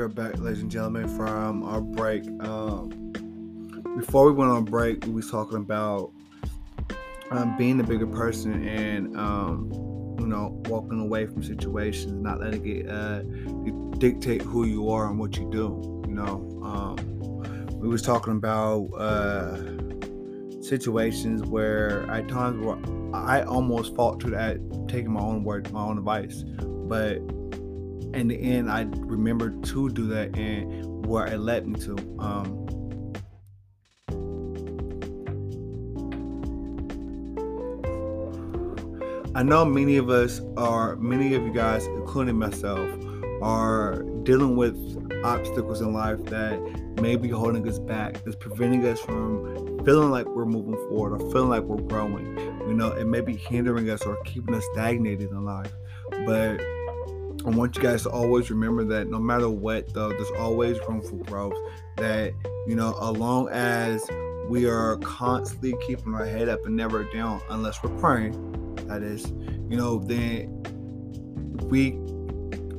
are back, ladies and gentlemen, from our break. Um, before we went on break, we was talking about um, being a bigger person and um, you know walking away from situations, not letting it uh, dictate who you are and what you do. You know, um, we was talking about uh, situations where at times where I almost faltered at taking my own word, my own advice, but in the end, I remembered to do that and where it led me to. Um, I know many of us are, many of you guys, including myself, are dealing with obstacles in life that may be holding us back, that's preventing us from feeling like we're moving forward or feeling like we're growing. You know, it may be hindering us or keeping us stagnated in life. But I want you guys to always remember that no matter what, though, there's always room for growth. That, you know, as long as we are constantly keeping our head up and never down, unless we're praying, that is, you know, then we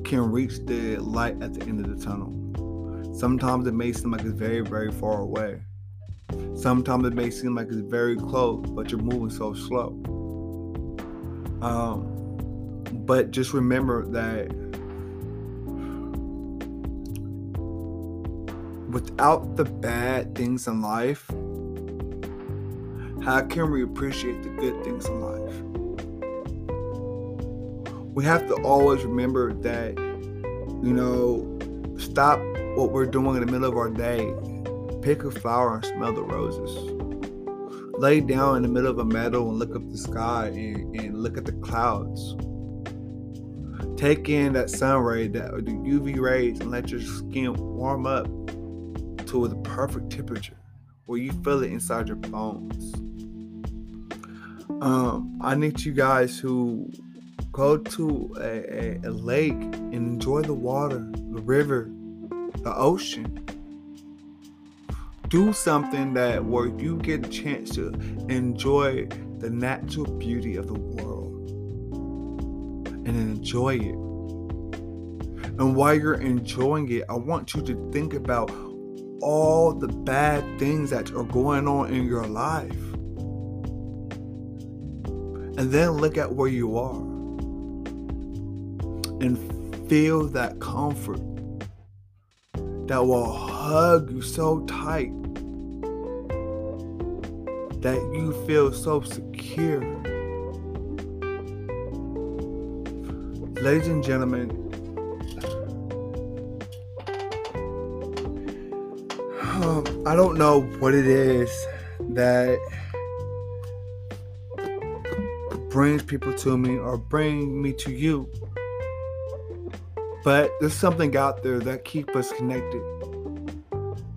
can reach the light at the end of the tunnel. Sometimes it may seem like it's very, very far away. Sometimes it may seem like it's very close, but you're moving so slow. Um, but just remember that without the bad things in life, how can we appreciate the good things in life? We have to always remember that, you know, stop what we're doing in the middle of our day, pick a flower and smell the roses lay down in the middle of a meadow and look up the sky and, and look at the clouds. Take in that sun ray, that the UV rays, and let your skin warm up to the perfect temperature where you feel it inside your bones. Um, I need you guys who go to a, a, a lake and enjoy the water, the river, the ocean do something that where you get a chance to enjoy the natural beauty of the world and enjoy it. And while you're enjoying it, I want you to think about all the bad things that are going on in your life. And then look at where you are and feel that comfort that will hug you so tight that you feel so secure. Ladies and gentlemen, um, I don't know what it is that brings people to me or bring me to you. But there's something out there that keep us connected.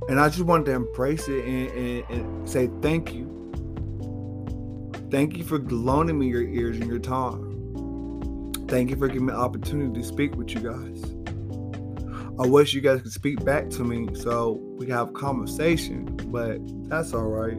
And I just wanted to embrace it and, and, and say thank you. Thank you for loaning me your ears and your time. Thank you for giving me the opportunity to speak with you guys. I wish you guys could speak back to me so we can have conversation, but that's all right.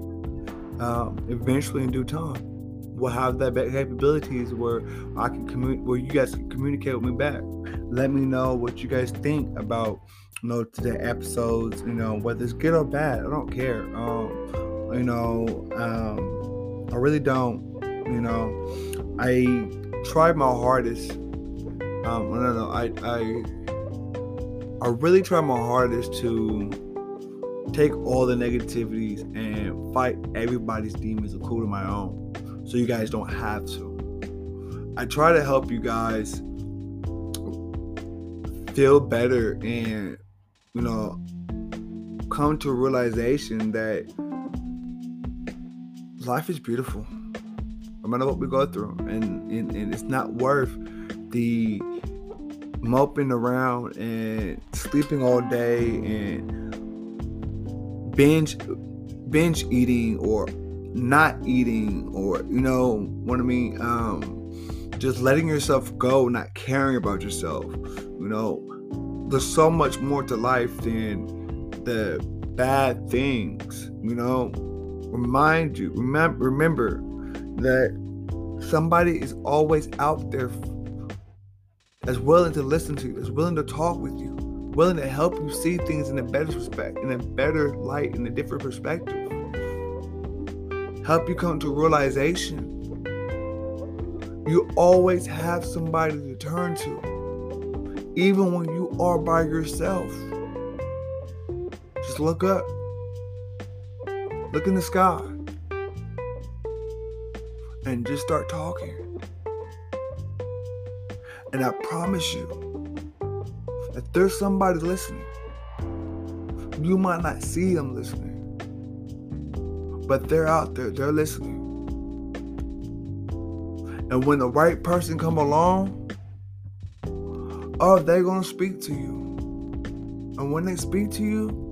Um, eventually, in due time, we'll have that capabilities where I can communicate, where you guys can communicate with me back. Let me know what you guys think about, you know, today episodes. You know, whether it's good or bad, I don't care. Um, you know, um, I really don't. You know, I tried my hardest. Um, no, no. I, I, I really tried my hardest to take all the negativities and fight everybody's demons including my own, so you guys don't have to. I try to help you guys feel better and you know come to a realization that life is beautiful no matter what we go through and, and, and it's not worth the moping around and sleeping all day and binge binge eating or not eating or you know what I mean? Um just letting yourself go not caring about yourself you know? There's so much more to life than the bad things you know? Remind you, remember, remember that somebody is always out there that's willing to listen to you, that's willing to talk with you, willing to help you see things in a better respect, in a better light, in a different perspective. Help you come to realization. You always have somebody to turn to, even when you are by yourself. Just look up, look in the sky, and just start talking. And I promise you, if there's somebody listening, you might not see them listening, but they're out there, they're listening. And when the right person come along, oh, they're gonna speak to you. And when they speak to you,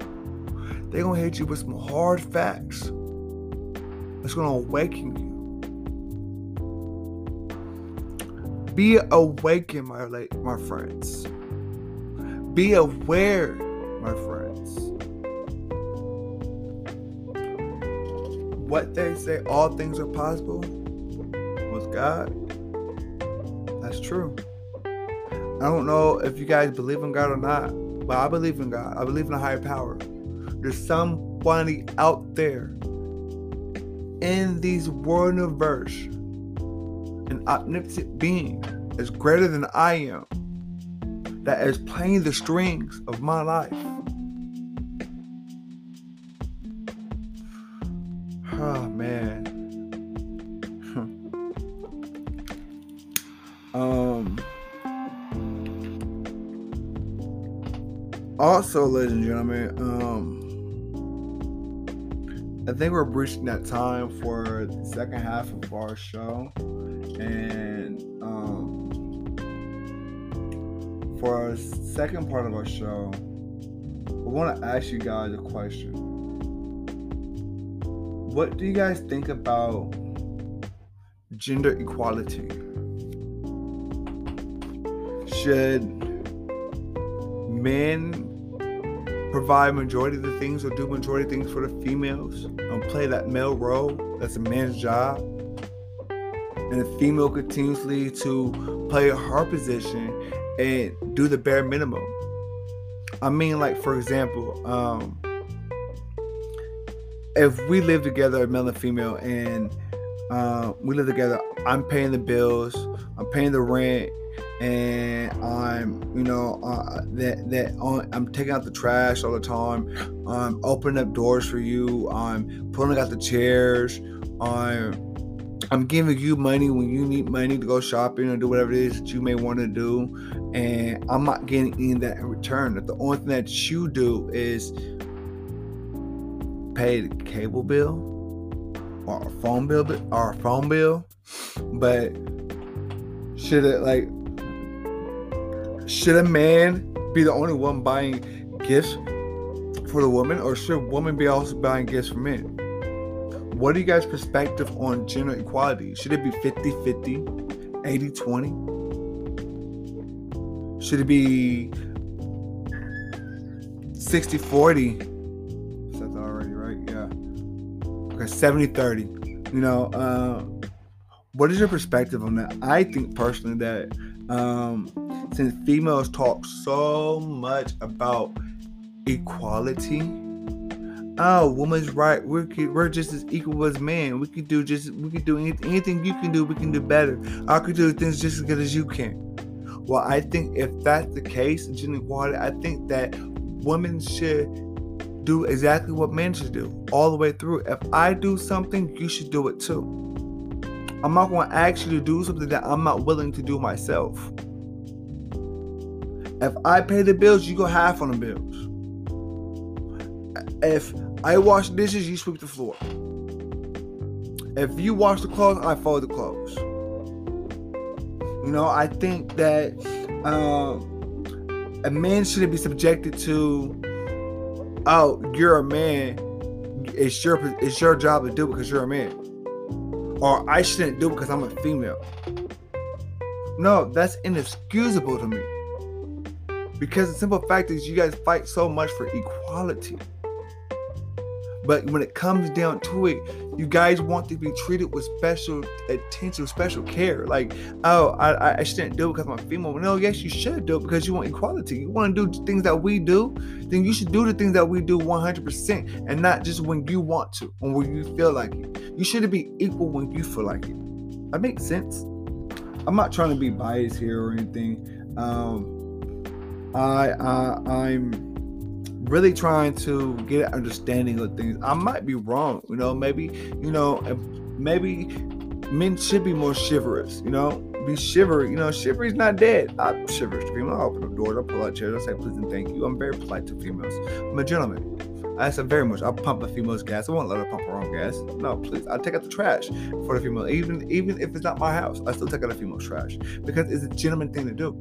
they're gonna hit you with some hard facts. It's gonna awaken you. Be awakened, my late, my friends. Be aware, my friends. What they say, all things are possible with God. That's true. I don't know if you guys believe in God or not, but I believe in God. I believe in a higher power. There's somebody out there in these world universe an omnipotent being is greater than I am that is playing the strings of my life. Oh man. um also ladies and gentlemen, um I think we're reaching that time for the second half of our show and um, for our second part of our show, we want to ask you guys a question. What do you guys think about gender equality? Should men provide majority of the things or do majority of things for the females and play that male role that's a man's job? And the female continuously to play her position and do the bare minimum. I mean, like for example, um, if we live together, a male and female, and uh, we live together, I'm paying the bills, I'm paying the rent, and I'm, you know, uh, that that uh, I'm taking out the trash all the time. I'm opening up doors for you. I'm pulling out the chairs. I'm I'm giving you money when you need money to go shopping or do whatever it is that you may want to do, and I'm not getting any of that in return. The only thing that you do is pay the cable bill or a phone bill or a phone bill, but should it like should a man be the only one buying gifts for the woman, or should woman be also buying gifts for men? What are you guys' perspective on gender equality? Should it be 50 50, 80 20? Should it be 60 40? Said that already, right? Yeah. Okay, 70 30. You know, uh, what is your perspective on that? I think personally that um, since females talk so much about equality, oh, woman's right. We're we're just as equal as men. We can do just we can do anything, anything you can do. We can do better. I could do things just as good as you can. Well, I think if that's the case, gender equality, I think that women should do exactly what men should do all the way through. If I do something, you should do it too. I'm not going to ask you to do something that I'm not willing to do myself. If I pay the bills, you go half on the bills. If I wash dishes, you sweep the floor. If you wash the clothes, I fold the clothes. You know, I think that um, a man shouldn't be subjected to, oh, you're a man. It's your it's your job to do because you're a man, or I shouldn't do because I'm a female. No, that's inexcusable to me. Because the simple fact is, you guys fight so much for equality. But when it comes down to it, you guys want to be treated with special attention, special care. Like, oh, I, I shouldn't do it because I'm a female. No, yes, you should do it because you want equality. You want to do things that we do, then you should do the things that we do 100% and not just when you want to or when you feel like it. You should be equal when you feel like it. That makes sense. I'm not trying to be biased here or anything. Um, I, I I'm really trying to get an understanding of things. I might be wrong, you know, maybe, you know, maybe men should be more chivalrous, you know, be shivery. You know, shivery's not dead. I shiver to females. I open the doors, I pull out chairs, I say please and thank you. I'm very polite to females. I'm a gentleman. I said very much. I pump a female's gas. I won't let her pump her own gas. No, please. I take out the trash for the female. Even even if it's not my house, I still take out a female's trash because it's a gentleman thing to do.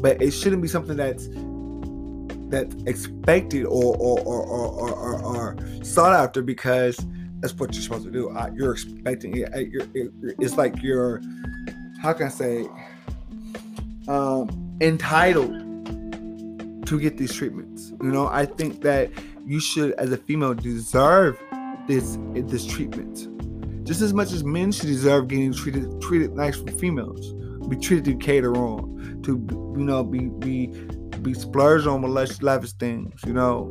But it shouldn't be something that's that's expected or or or, or, or, or sought after because that's what you're supposed to do. You're expecting it. You're, it's like you're, how can I say, um, entitled to get these treatments. You know, I think that you should, as a female, deserve this this treatment just as much as men should deserve getting treated treated nice from females. Be treated to cater on, to you know, be be be splurged on with lavish things, you know.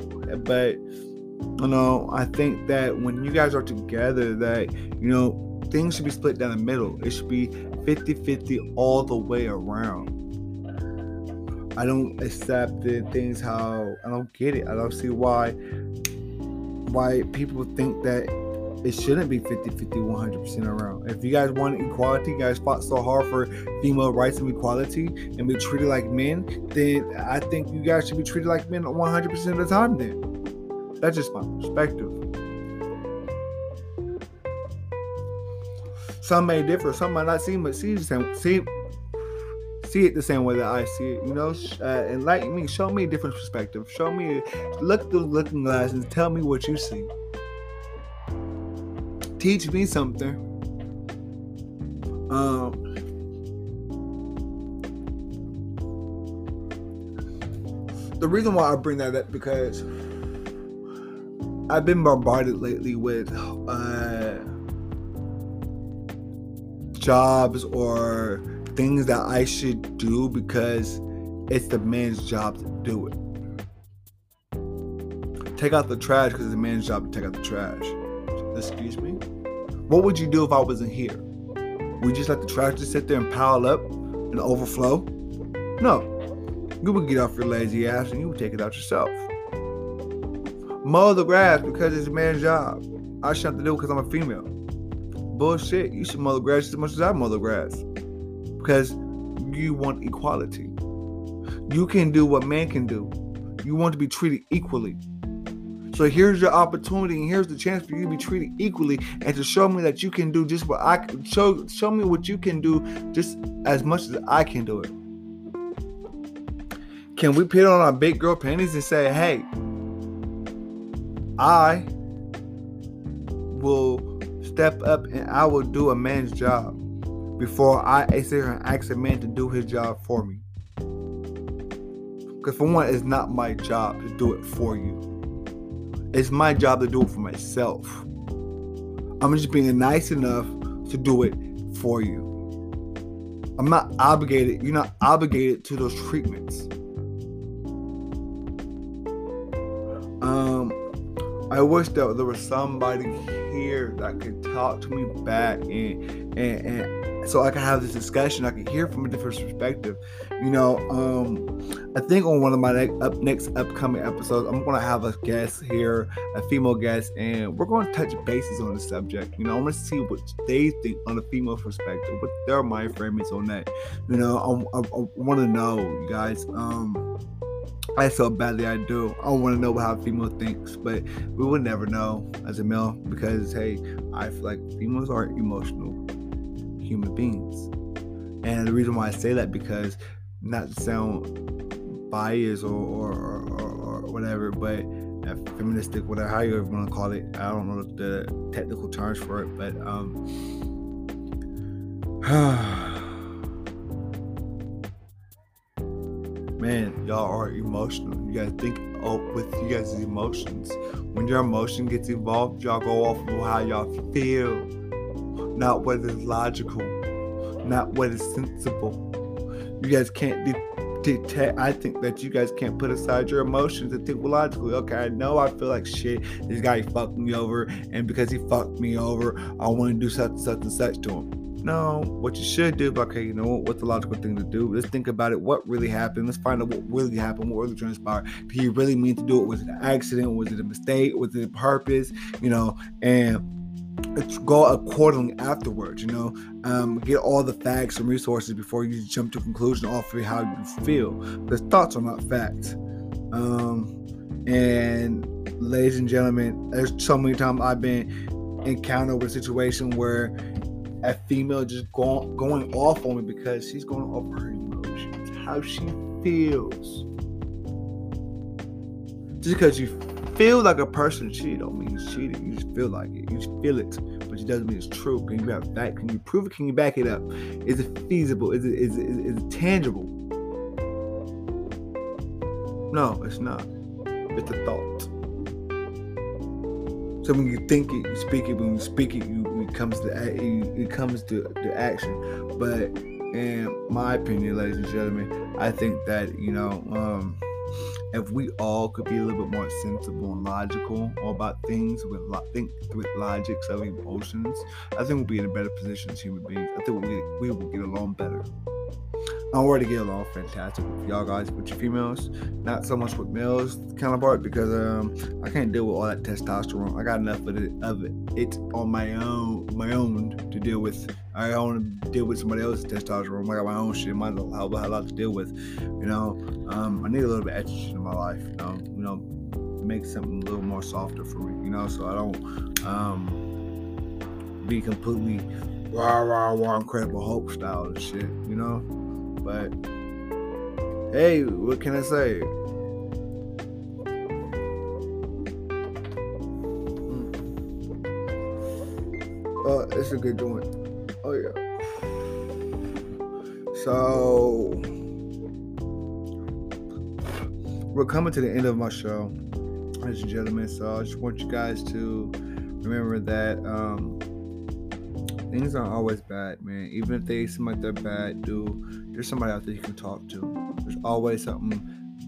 But you know, I think that when you guys are together, that you know, things should be split down the middle. It should be 50-50 all the way around. I don't accept the things how I don't get it. I don't see why why people think that it shouldn't be 50 50 100% around if you guys want equality you guys fought so hard for female rights and equality and be treated like men then i think you guys should be treated like men 100% of the time then that's just my perspective some may differ some might not see but see the same see see it the same way that I see it. You know, uh, enlighten me, show me a different perspective. Show me, look through looking glass and tell me what you see teach me something. Um, the reason why I bring that up because I've been bombarded lately with uh, jobs or things that I should do because it's the man's job to do it. Take out the trash because it's the man's job to take out the trash. Excuse me? What would you do if I wasn't here? Would you just let the trash just sit there and pile up and overflow? No. You would get off your lazy ass and you would take it out yourself. Mow the grass because it's a man's job. I shouldn't have to do it because I'm a female. Bullshit. You should mow the grass as much as I mow the grass. Because you want equality. You can do what man can do. You want to be treated equally. So here's your opportunity, and here's the chance for you to be treated equally, and to show me that you can do just what I show. Show me what you can do just as much as I can do it. Can we put on our big girl panties and say, "Hey, I will step up and I will do a man's job before I sit here and ask a man to do his job for me"? Because for one, it's not my job to do it for you. It's my job to do it for myself. I'm just being nice enough to do it for you. I'm not obligated. You're not obligated to those treatments. Um, I wish that there was somebody here that could talk to me back and and, and so I can have this discussion. I can hear from a different perspective. You know, um, I think on one of my up next upcoming episodes, I'm gonna have a guest here, a female guest, and we're gonna touch bases on the subject. You know, I want to see what they think on a female perspective, what their mind frame is on that. You know, I, I, I want to know, guys. Um, I so badly I do. I want to know how a female thinks, but we will never know as a male because hey, I feel like females are emotional human beings. And the reason why I say that because not to sound biased or or, or, or whatever, but feministic, whatever how you ever want to call it. I don't know the technical terms for it, but um man, y'all are emotional. You guys think oh, with you guys' emotions. When your emotion gets involved, y'all go off of how y'all feel, not what is logical, not what is sensible. You guys can't detect. I think that you guys can't put aside your emotions and think logically. Okay, I know I feel like shit. This guy fucked me over, and because he fucked me over, I want to do such and such and such to him. No, what you should do, okay, you know what, what's the logical thing to do? Let's think about it. What really happened? Let's find out what really happened, what really transpired. Did he really mean to do it? Was it an accident? Was it a mistake? Was it a purpose? You know, and go accordingly afterwards. You know, um, get all the facts and resources before you jump to a conclusion off of how you feel. Because thoughts are not facts. Um, and ladies and gentlemen, there's so many times I've been encountered with a situation where a female just going going off on me because she's going off her emotions, how she feels. Just because you feel like a person cheated don't mean he's cheating. You just feel like it. You just feel it, but it doesn't mean it's true. Can you have that? Can you prove it? Can you back it up? Is it feasible? Is it is it, is it tangible? No, it's not. It's a thought. So when you think it, you speak it. When you speak it, you it comes to it comes to the action. But in my opinion, ladies and gentlemen, I think that you know. Um, if we all could be a little bit more sensible and logical about things with lo- think with logics of emotions, I think we'll be in a better position as human beings. I think we we will get along better. I'm ready to get along fantastic with y'all guys, with your females. Not so much with males counterpart because um I can't deal with all that testosterone. I got enough of it of it it's on my own my own to deal with. I don't want to deal with somebody else's testosterone. I got my own shit. Might have a lot to deal with. You know, um, I need a little bit extra in my life. You know, you know, make something a little more softer for me. You know, so I don't um be completely rah rah rah Incredible Hulk style and shit. You know. But hey, what can I say? Hmm. Oh, it's a good joint. Oh yeah. So we're coming to the end of my show, ladies and gentlemen. So I just want you guys to remember that um, things aren't always bad, man. Even if they seem like they're bad, do there's somebody out there you can talk to. There's always something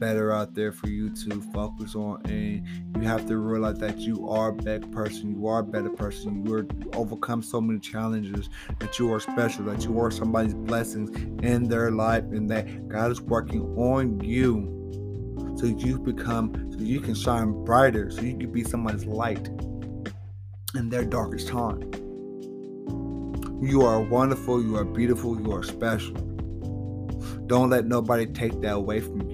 better out there for you to focus on and you have to realize that you are a better person you are a better person. You are overcome so many challenges that you are special that you are somebody's blessings in their life and that god is working on you so you become so you can shine brighter so you can be somebody's light in their darkest time. You are wonderful you are beautiful you are special. Don't let nobody take that away from you.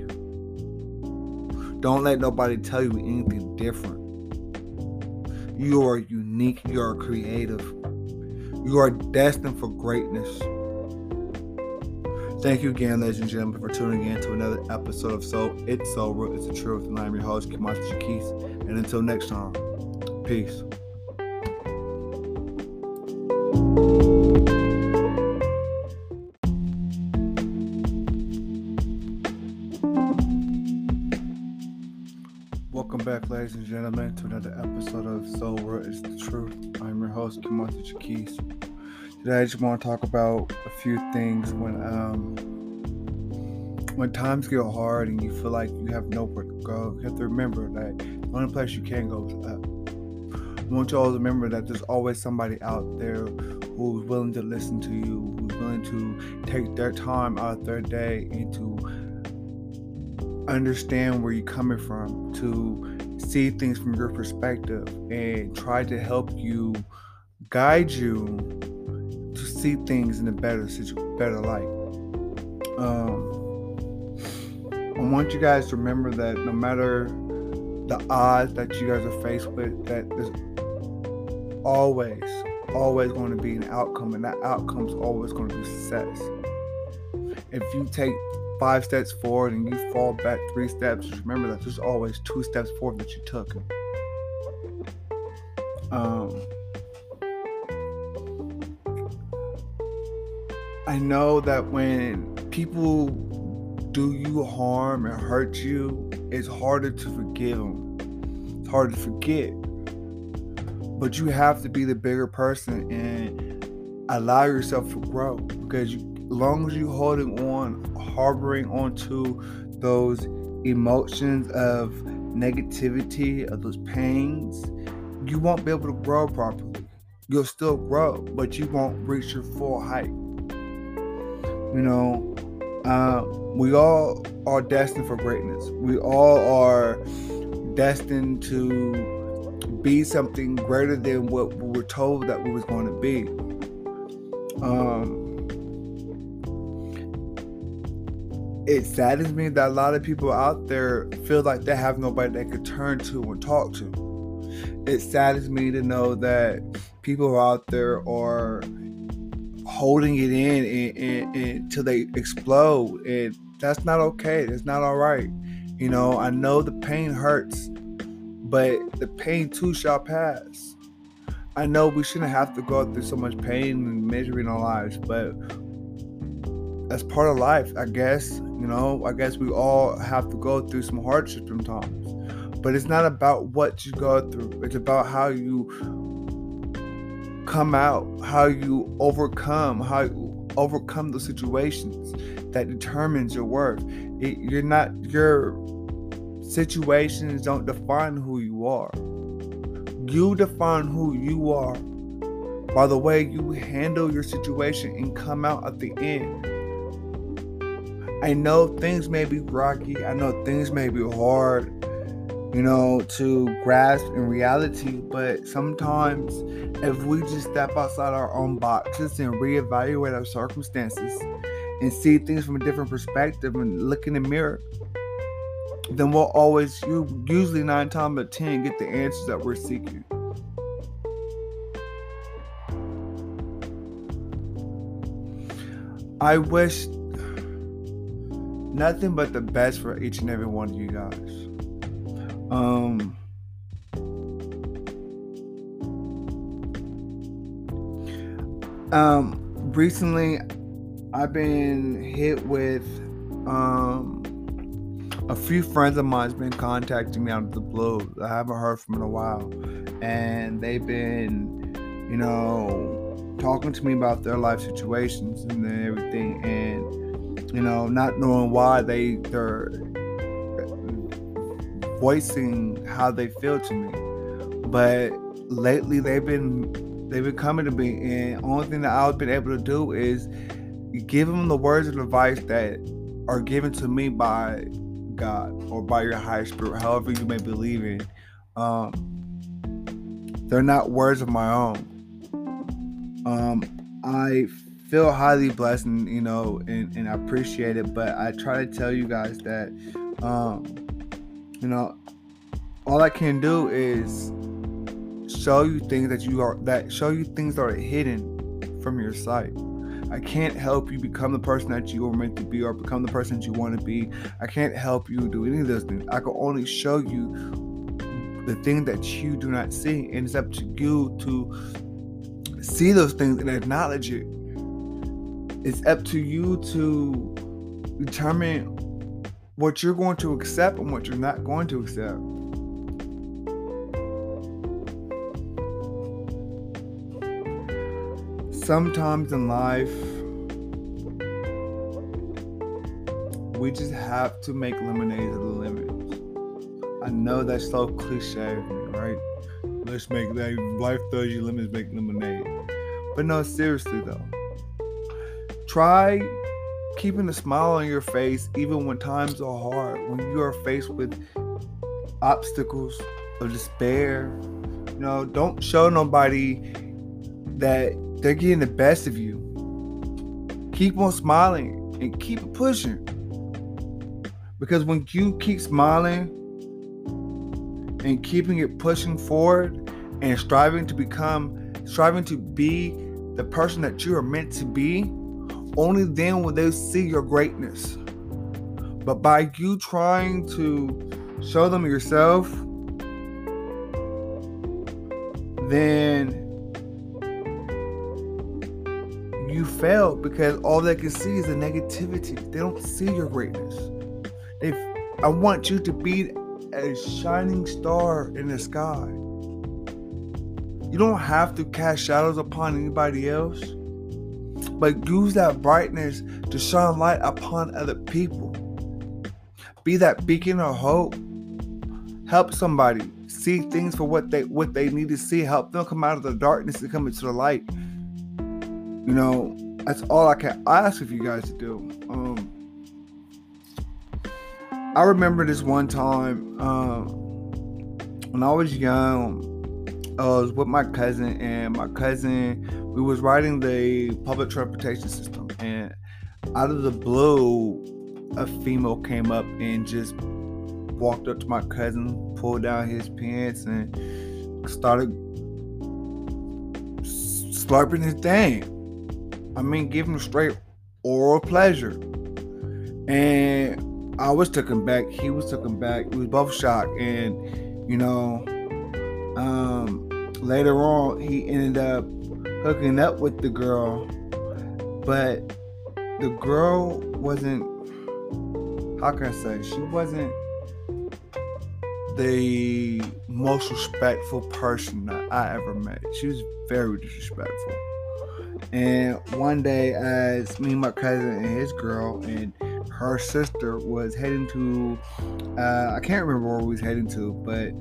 Don't let nobody tell you anything different. You are unique. You are creative. You are destined for greatness. Thank you again, ladies and gentlemen, for tuning in to another episode of So It's So Real, It's the Truth. And I'm your host, Kimasi Shakis. And until next time, peace. Ladies and gentlemen, to another episode of Soul Real is the Truth. I'm your host, Kimothy Chakis. Today, I just want to talk about a few things when um when times get hard and you feel like you have nowhere to go. You have to remember that the only place you can go is up. I want you all to remember that there's always somebody out there who's willing to listen to you, who's willing to take their time out of their day and to understand where you're coming from, to see things from your perspective and try to help you guide you to see things in a better situation, better light. Um, I want you guys to remember that no matter the odds that you guys are faced with, that there's always, always going to be an outcome, and that outcome is always going to be success. If you take five steps forward and you fall back three steps, just remember that there's always two steps forward that you took. Um, I know that when people do you harm and hurt you, it's harder to forgive them. It's hard to forget. But you have to be the bigger person and allow yourself to grow because you, long as you holding on, harboring onto those emotions of negativity, of those pains, you won't be able to grow properly. You'll still grow, but you won't reach your full height. You know, uh, we all are destined for greatness. We all are destined to be something greater than what we were told that we was going to be. Um, it saddens me that a lot of people out there feel like they have nobody they could turn to and talk to. It saddens me to know that people out there are holding it in until they explode, and that's not okay. That's not all right. You know, I know the pain hurts, but the pain too shall pass. I know we shouldn't have to go through so much pain and misery in our lives, but that's part of life, I guess. You know, I guess we all have to go through some hardship sometimes. But it's not about what you go through, it's about how you come out, how you overcome, how you overcome the situations that determines your worth. It, you're not, your situations don't define who you are. You define who you are by the way you handle your situation and come out at the end. I know things may be rocky. I know things may be hard, you know, to grasp in reality. But sometimes, if we just step outside our own boxes and reevaluate our circumstances and see things from a different perspective and look in the mirror, then we'll always, usually nine times out of ten, get the answers that we're seeking. I wish nothing but the best for each and every one of you guys. Um, um, recently I've been hit with um a few friends of mine's been contacting me out of the blue. I haven't heard from in a while, and they've been, you know, talking to me about their life situations and everything, and you know, not knowing why they they're voicing how they feel to me. But lately they've been they've been coming to me, and only thing that I've been able to do is give them the words of advice that are given to me by God or by your higher spirit, however you may believe in. Um, they're not words of my own. Um, I feel highly blessed and you know and, and I appreciate it but I try to tell you guys that um you know all I can do is show you things that you are that show you things that are hidden from your sight. I can't help you become the person that you were meant to be or become the person that you want to be. I can't help you do any of those things. I can only show you the thing that you do not see. And it's up to you to see those things and acknowledge it it's up to you to determine what you're going to accept and what you're not going to accept. Sometimes in life, we just have to make lemonade of the lemons. I know that's so cliche, right? Let's make that life throws you lemons make lemonade. But no, seriously though Try keeping a smile on your face even when times are hard, when you are faced with obstacles of despair. You know, don't show nobody that they're getting the best of you. Keep on smiling and keep pushing. Because when you keep smiling and keeping it pushing forward and striving to become, striving to be the person that you are meant to be, only then will they see your greatness. But by you trying to show them yourself, then you failed because all they can see is the negativity. They don't see your greatness. They, I want you to be a shining star in the sky. You don't have to cast shadows upon anybody else, but use that brightness to shine light upon other people. Be that beacon of hope. Help somebody see things for what they what they need to see. Help them come out of the darkness and come into the light. You know, that's all I can ask of you guys to do. Um, I remember this one time um, when I was young. I was with my cousin, and my cousin we was riding the public transportation system, and out of the blue, a female came up and just walked up to my cousin, pulled down his pants, and started slurping his thing. I mean, give him straight oral pleasure. And I was taken back. He was taken back. We was both shocked. And, you know, um, later on, he ended up hooking up with the girl. But the girl wasn't, how can I say, she wasn't the most respectful person that I ever met. She was very disrespectful. And one day, as me and my cousin and his girl and her sister was heading to, uh, I can't remember where we was heading to, but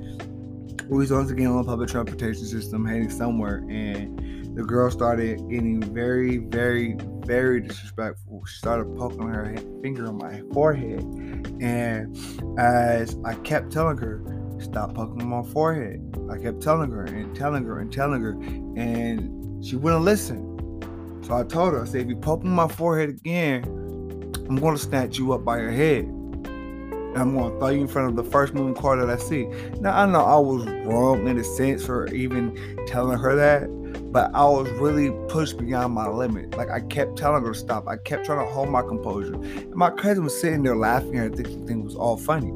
we was once again on the public transportation system heading somewhere, and the girl started getting very, very, very disrespectful. She started poking her finger on my forehead, and as I kept telling her, stop poking my forehead, I kept telling her and telling her and telling her, and she wouldn't listen. So I told her, I said, if you poke my forehead again, I'm to snatch you up by your head. And I'm to throw you in front of the first moving car that I see. Now, I know I was wrong in a sense for even telling her that, but I was really pushed beyond my limit. Like, I kept telling her to stop. I kept trying to hold my composure. And my cousin was sitting there laughing at it, thinking it was all funny.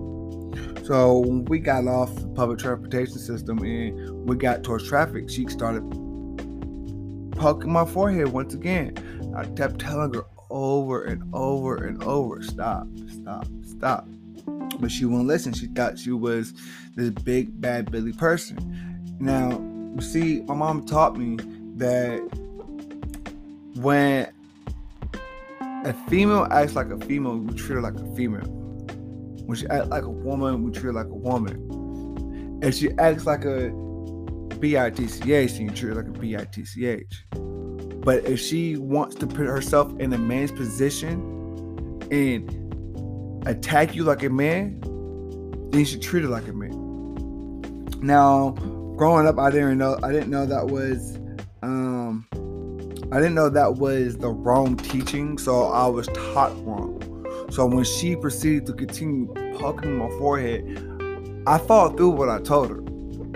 So when we got off the public transportation system and we got towards traffic, she started poking my forehead once again. I kept telling her over and over and over, stop, stop, stop. But she wouldn't listen. She thought she was this big bad Billy person. Now, see, my mom taught me that when a female acts like a female, we treat her like a female. When she acts like a woman, we treat her like a woman. If she acts like a B-I-T-C-H, then you treat her like a B-I-T-C-H. But if she wants to put herself in a man's position and attack you like a man, then you should treat her like a man. Now, growing up, I didn't know I didn't know that was um I didn't know that was the wrong teaching, so I was taught wrong. So when she proceeded to continue poking my forehead, I followed through what I told her.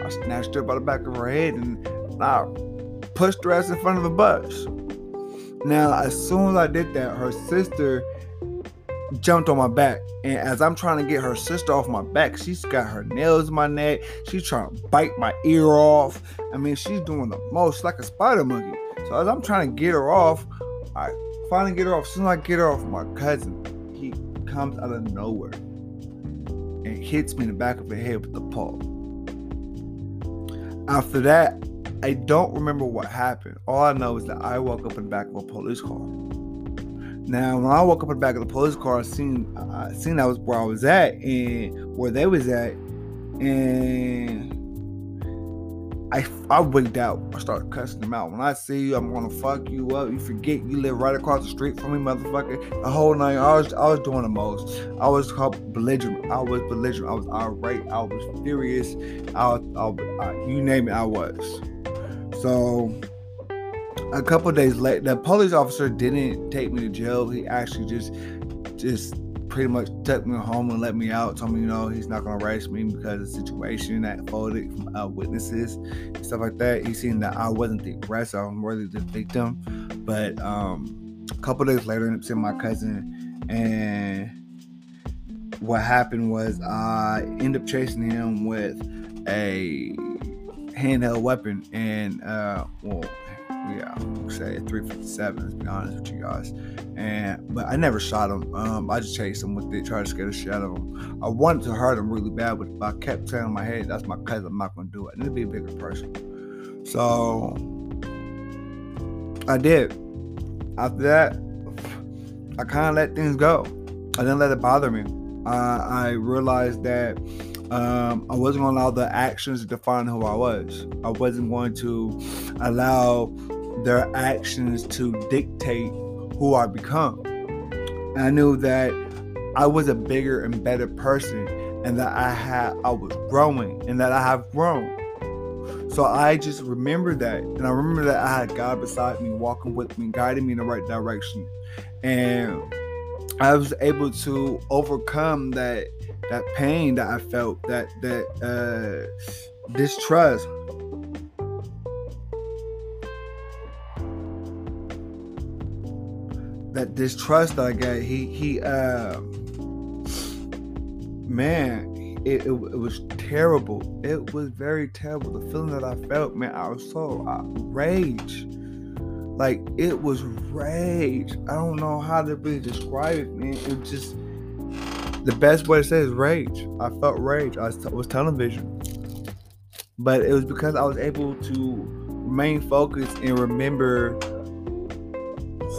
I snatched her by the back of her head and I pushed her ass in front of a bus. Now, as soon as I did that, her sister jumped on my back. And as I'm trying to get her sister off my back, she's got her nails in my neck. She's trying to bite my ear off. I mean, she's doing the most like a spider monkey. So as I'm trying to get her off, I finally get her off. As soon as I get her off, my cousin, he comes out of nowhere and hits me in the back of the head with the paw. After that, I don't remember what happened. All I know is that I woke up in the back of a police car. Now, when I woke up in the back of the police car, I seen I seen that was where I was at and where they was at, and I I wigged out. I started cussing them out. When I see you, I'm gonna fuck you up. You forget you live right across the street from me, motherfucker. The whole night, I was I was doing the most. I was belligerent. I was belligerent. I was irate. I was furious. I, I, I you name it, I was. So a couple days later, the police officer didn't take me to jail. He actually just just pretty much took me home and let me out. Told me, you know, he's not gonna arrest me because of the situation that folded from uh, witnesses and stuff like that. He seen that I wasn't the aggressor, I was really the victim. But um, a couple days later, I ended up seeing my cousin, and what happened was I ended up chasing him with a handheld weapon, and uh, well, yeah, say 357. Let's be honest with you guys. And but I never shot him. Um, I just chased him with it, tried to scare the shit out of him. I wanted to hurt him really bad, but I kept telling my head, "That's my cousin. I'm not gonna do it. I need to be a bigger person." So I did. After that, I kind of let things go. I didn't let it bother me. I realized that um, I wasn't going to allow the actions to define who I was. I wasn't going to allow their actions to dictate who I become. And I knew that I was a bigger and better person and that I had I was growing and that I have grown. So I just remember that. And I remember that I had God beside me, walking with me, guiding me in the right direction. And I was able to overcome that that pain that I felt, that that uh, distrust. That distrust I got, he he uh man, it, it, it was terrible. It was very terrible. The feeling that I felt, man, I was so outraged like it was rage. I don't know how to really describe it, man. It just the best way to say is rage. I felt rage. I was television, but it was because I was able to remain focused and remember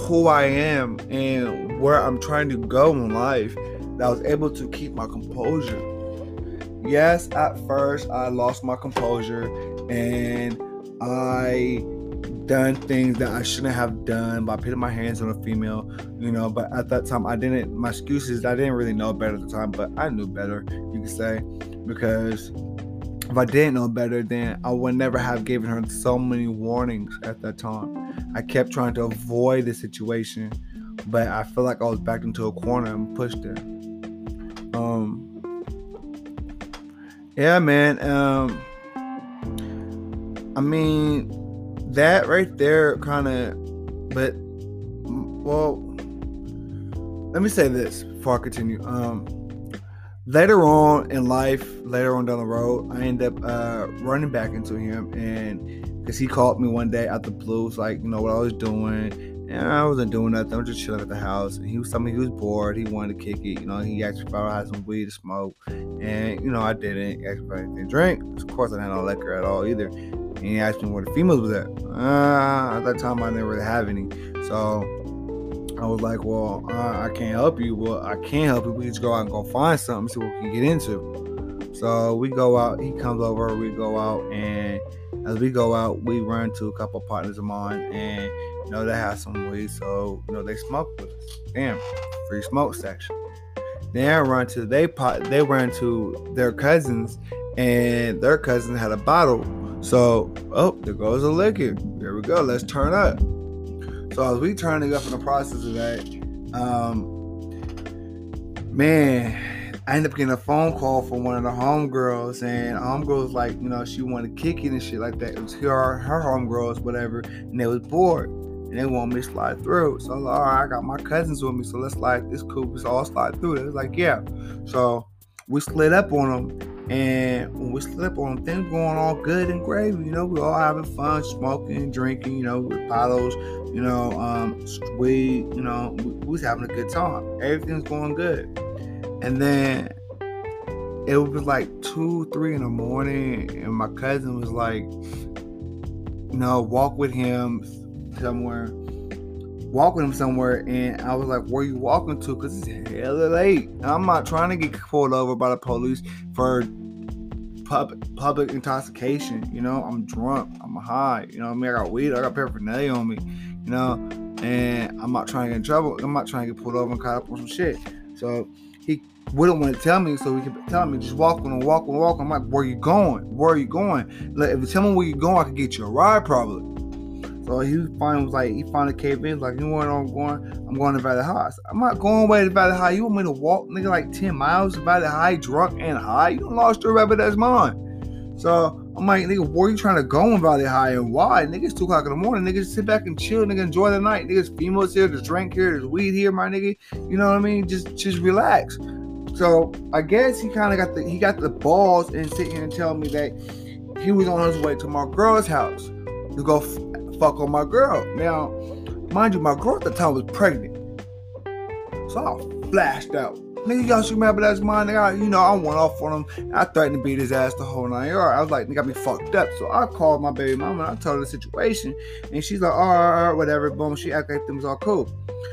who I am and where I'm trying to go in life. That I was able to keep my composure. Yes, at first I lost my composure and I done things that I shouldn't have done by putting my hands on a female, you know. But at that time, I didn't. My excuses, I didn't really know better at the time, but I knew better, you could say, because if I didn't know better, then I would never have given her so many warnings at that time. I kept trying to avoid the situation, but I feel like I was backed into a corner and pushed there. Um, yeah, man. Um, I mean, that right there kind of but well let me say this before i continue um later on in life later on down the road i end up uh running back into him and because he called me one day out the blues like you know what i was doing and I wasn't doing nothing. I was just chilling at the house. And he was telling me he was bored. He wanted to kick it. You know, he asked if I had some weed to smoke. And, you know, I didn't. He asked if I anything to drink. Of course, I had no liquor at all either. And he asked me where the females was at. Uh, at that time, I didn't really have any. So I was like, well, uh, I can't help you. Well, I can't help you. We just go out and go find something, see what we can get into. So we go out. He comes over. We go out, and as we go out, we run to a couple partners of mine, and you know they have some weed, so you know they smoke with us. Damn, free smoke section. Then I run to they pot. They run to their cousins, and their cousin had a bottle so, oh, there goes a liquor. Here we go. Let's turn up. So as we turning up in the process of that, um, man, I end up getting a phone call from one of the homegirls, and homegirls like, you know, she wanted to kick it and shit like that. It was her her homegirls, whatever, and they was bored. And they want me to slide through. So like, all right, I got my cousins with me, so let's slide this cool. We all slide through. It was like, yeah. So we slid up on them and when we slept on things going all good and gravy, you know, we all having fun, smoking, drinking, you know, with bottles, you know, um, weed, you know, we, we was having a good time. Everything's going good. And then it was like two, three in the morning, and my cousin was like, you know, walk with him somewhere, walk with him somewhere, and I was like, where you walking to? Cause it's hella late. I'm not trying to get pulled over by the police for pub, public intoxication. You know, I'm drunk, I'm high. You know, I mean, I got weed, I got paraphernalia on me. You know, and I'm not trying to get in trouble. I'm not trying to get pulled over and caught up on some shit. So he wouldn't want to tell me, so he kept telling me, just walking and walking and walking. I'm like, where you going? Where are you going? Like, if you tell me where you going, I could get you a ride probably. So he finally was like, he finally caved in, like, you know where I'm going? I'm going to Valley High. I'm not going away to Valley High. You want me to walk, nigga, like 10 miles to Valley High, drunk and high? You lost your rabbit that's mine. So I'm like, nigga, where you trying to go in Valley High and why? Nigga, it's 2 o'clock in the morning. Nigga, just sit back and chill, nigga, enjoy the night. Niggas, females here, there's drink here, there's weed here, my nigga. You know what I mean? Just just relax. So I guess he kind of got the he got the balls and sit here and tell me that he was on his way to my girl's house to go fuck on my girl. Now, mind you, my girl at the time was pregnant. So I flashed out. Nigga, y'all should remember that's mine. Nigga, you know, I went off on him. I threatened to beat his ass the whole nine yards. I was like, nigga, got me fucked up. So I called my baby mama and I told her the situation. And she's like, all right, whatever. Boom. She acted like things all cool.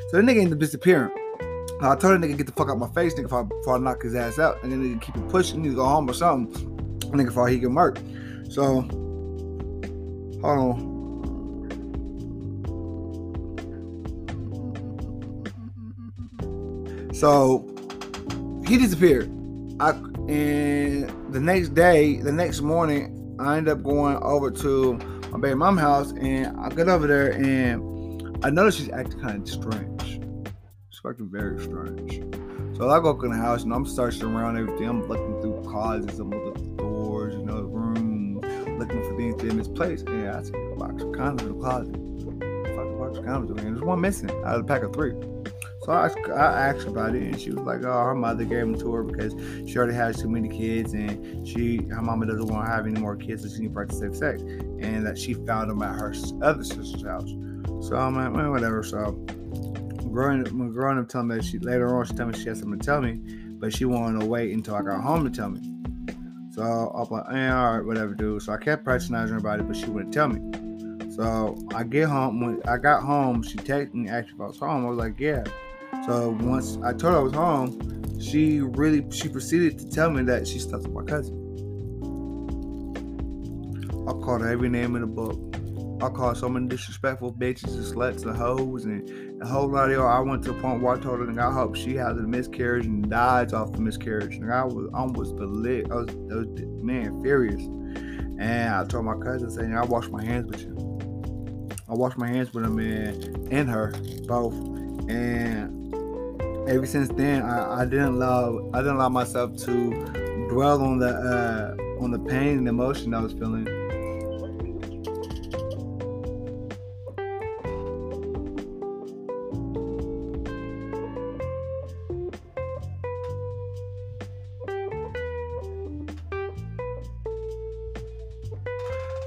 So the nigga ended up disappearing. I told the nigga get the fuck out my face, nigga, before I, I knock his ass out. And then nigga keep it pushing, to go home or something. Nigga, before he get murked. So, hold on. So he disappeared. I and the next day, the next morning, I end up going over to my baby mom's house, and I get over there, and I notice she's acting kind of strange. She's acting very strange. So I go in the house, and I'm searching around everything. I'm looking through closets, I'm looking through doors, you know, rooms, looking for things in this place, and I see a box of condoms in the closet. Fucking box of condoms, and there's one missing out of the pack of three. So I, I asked about it, and she was like, "Oh, her mother gave them to her because she already has too many kids, and she, her mama doesn't want to have any more kids, so she needs to practice safe sex, and that she found them at her other sister's house." So I'm like, well, whatever. So growing, growing up, telling me that she later on she told me she had something to tell me, but she wanted to wait until I got home to tell me. So I'm like, eh, all right, whatever, dude. So I kept patronizing her about it, but she wouldn't tell me. So I get home. When I got home, she texted me, asked if I was home. I was like, yeah. So once I told her I was home, she really she proceeded to tell me that she slept with my cousin. I called her every name in the book. I called so many disrespectful bitches and sluts and hoes and a whole lot of y'all. I went to a point where I told her that I hope she has a miscarriage and dies off the miscarriage. And I was almost the lit. I was, I was man furious. And I told my cousin saying I wash my hands with you. I wash my hands with him and, and her both. And ever since then, I, I didn't allow I didn't allow myself to dwell on the uh, on the pain and emotion I was feeling.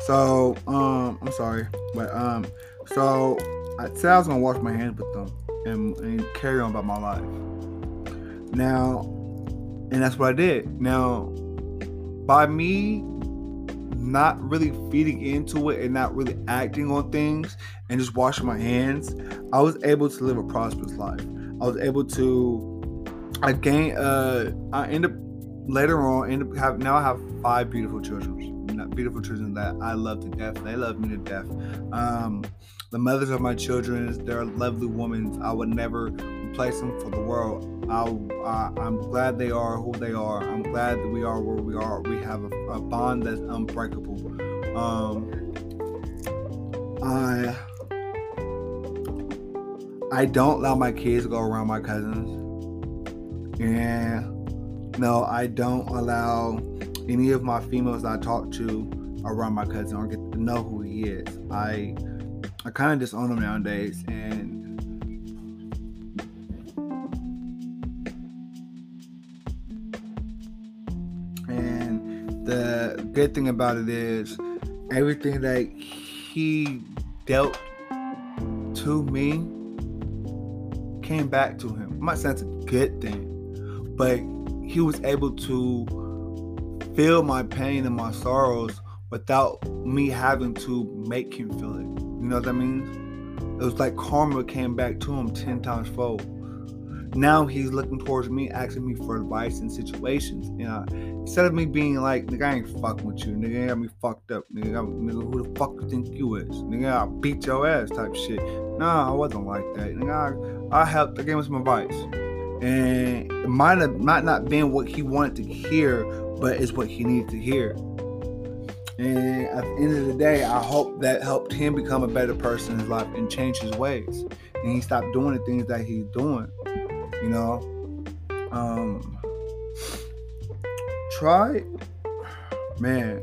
So, um, I'm sorry, but um, so I said I was gonna wash my hands with them and, and carry on about my life. Now, and that's what I did. Now, by me not really feeding into it and not really acting on things and just washing my hands, I was able to live a prosperous life. I was able to, I gained, uh, I end up later on, end up have now I have five beautiful children, beautiful children that I love to death. They love me to death. Um, the mothers of my children, they're lovely women. I would never replace them for the world. I, am glad they are who they are. I'm glad that we are where we are. We have a, a bond that's unbreakable. Um, I I don't allow my kids to go around my cousins. And no, I don't allow any of my females I talk to around my cousin or get to know who he is. I I kind of disown them nowadays, and and the good thing about it is everything that he dealt to me came back to him. I'm not saying it's a good thing, but he was able to feel my pain and my sorrows without me having to make him feel it. You know what I mean? It was like karma came back to him 10 times fold. Now he's looking towards me, asking me for advice in situations. You know, instead of me being like, nigga, I ain't fucking with you. Nigga, got me fucked up. Nigga, I, nigga who the fuck you think you is? Nigga, I'll beat your ass type shit. Nah, I wasn't like that. Nigga, I, I helped, I gave him some advice. And it might have might not been what he wanted to hear, but it's what he needed to hear. And at the end of the day, I hope that helped him become a better person in his life and change his ways. And he stopped doing the things that he's doing. You know? Um try man.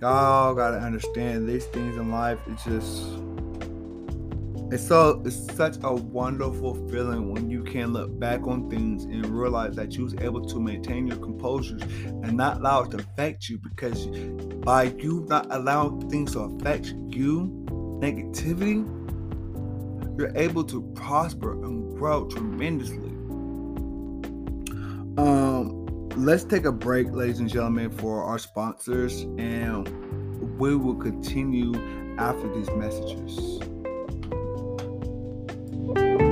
Y'all gotta understand these things in life, it's just It's so it's such a wonderful feeling when you can look back on things and realize that you was able to maintain your composure and not allow it to affect you because by you not allowing things to affect you, negativity, you're able to prosper and grow tremendously. Um, let's take a break, ladies and gentlemen, for our sponsors, and we will continue after these messages. Bye.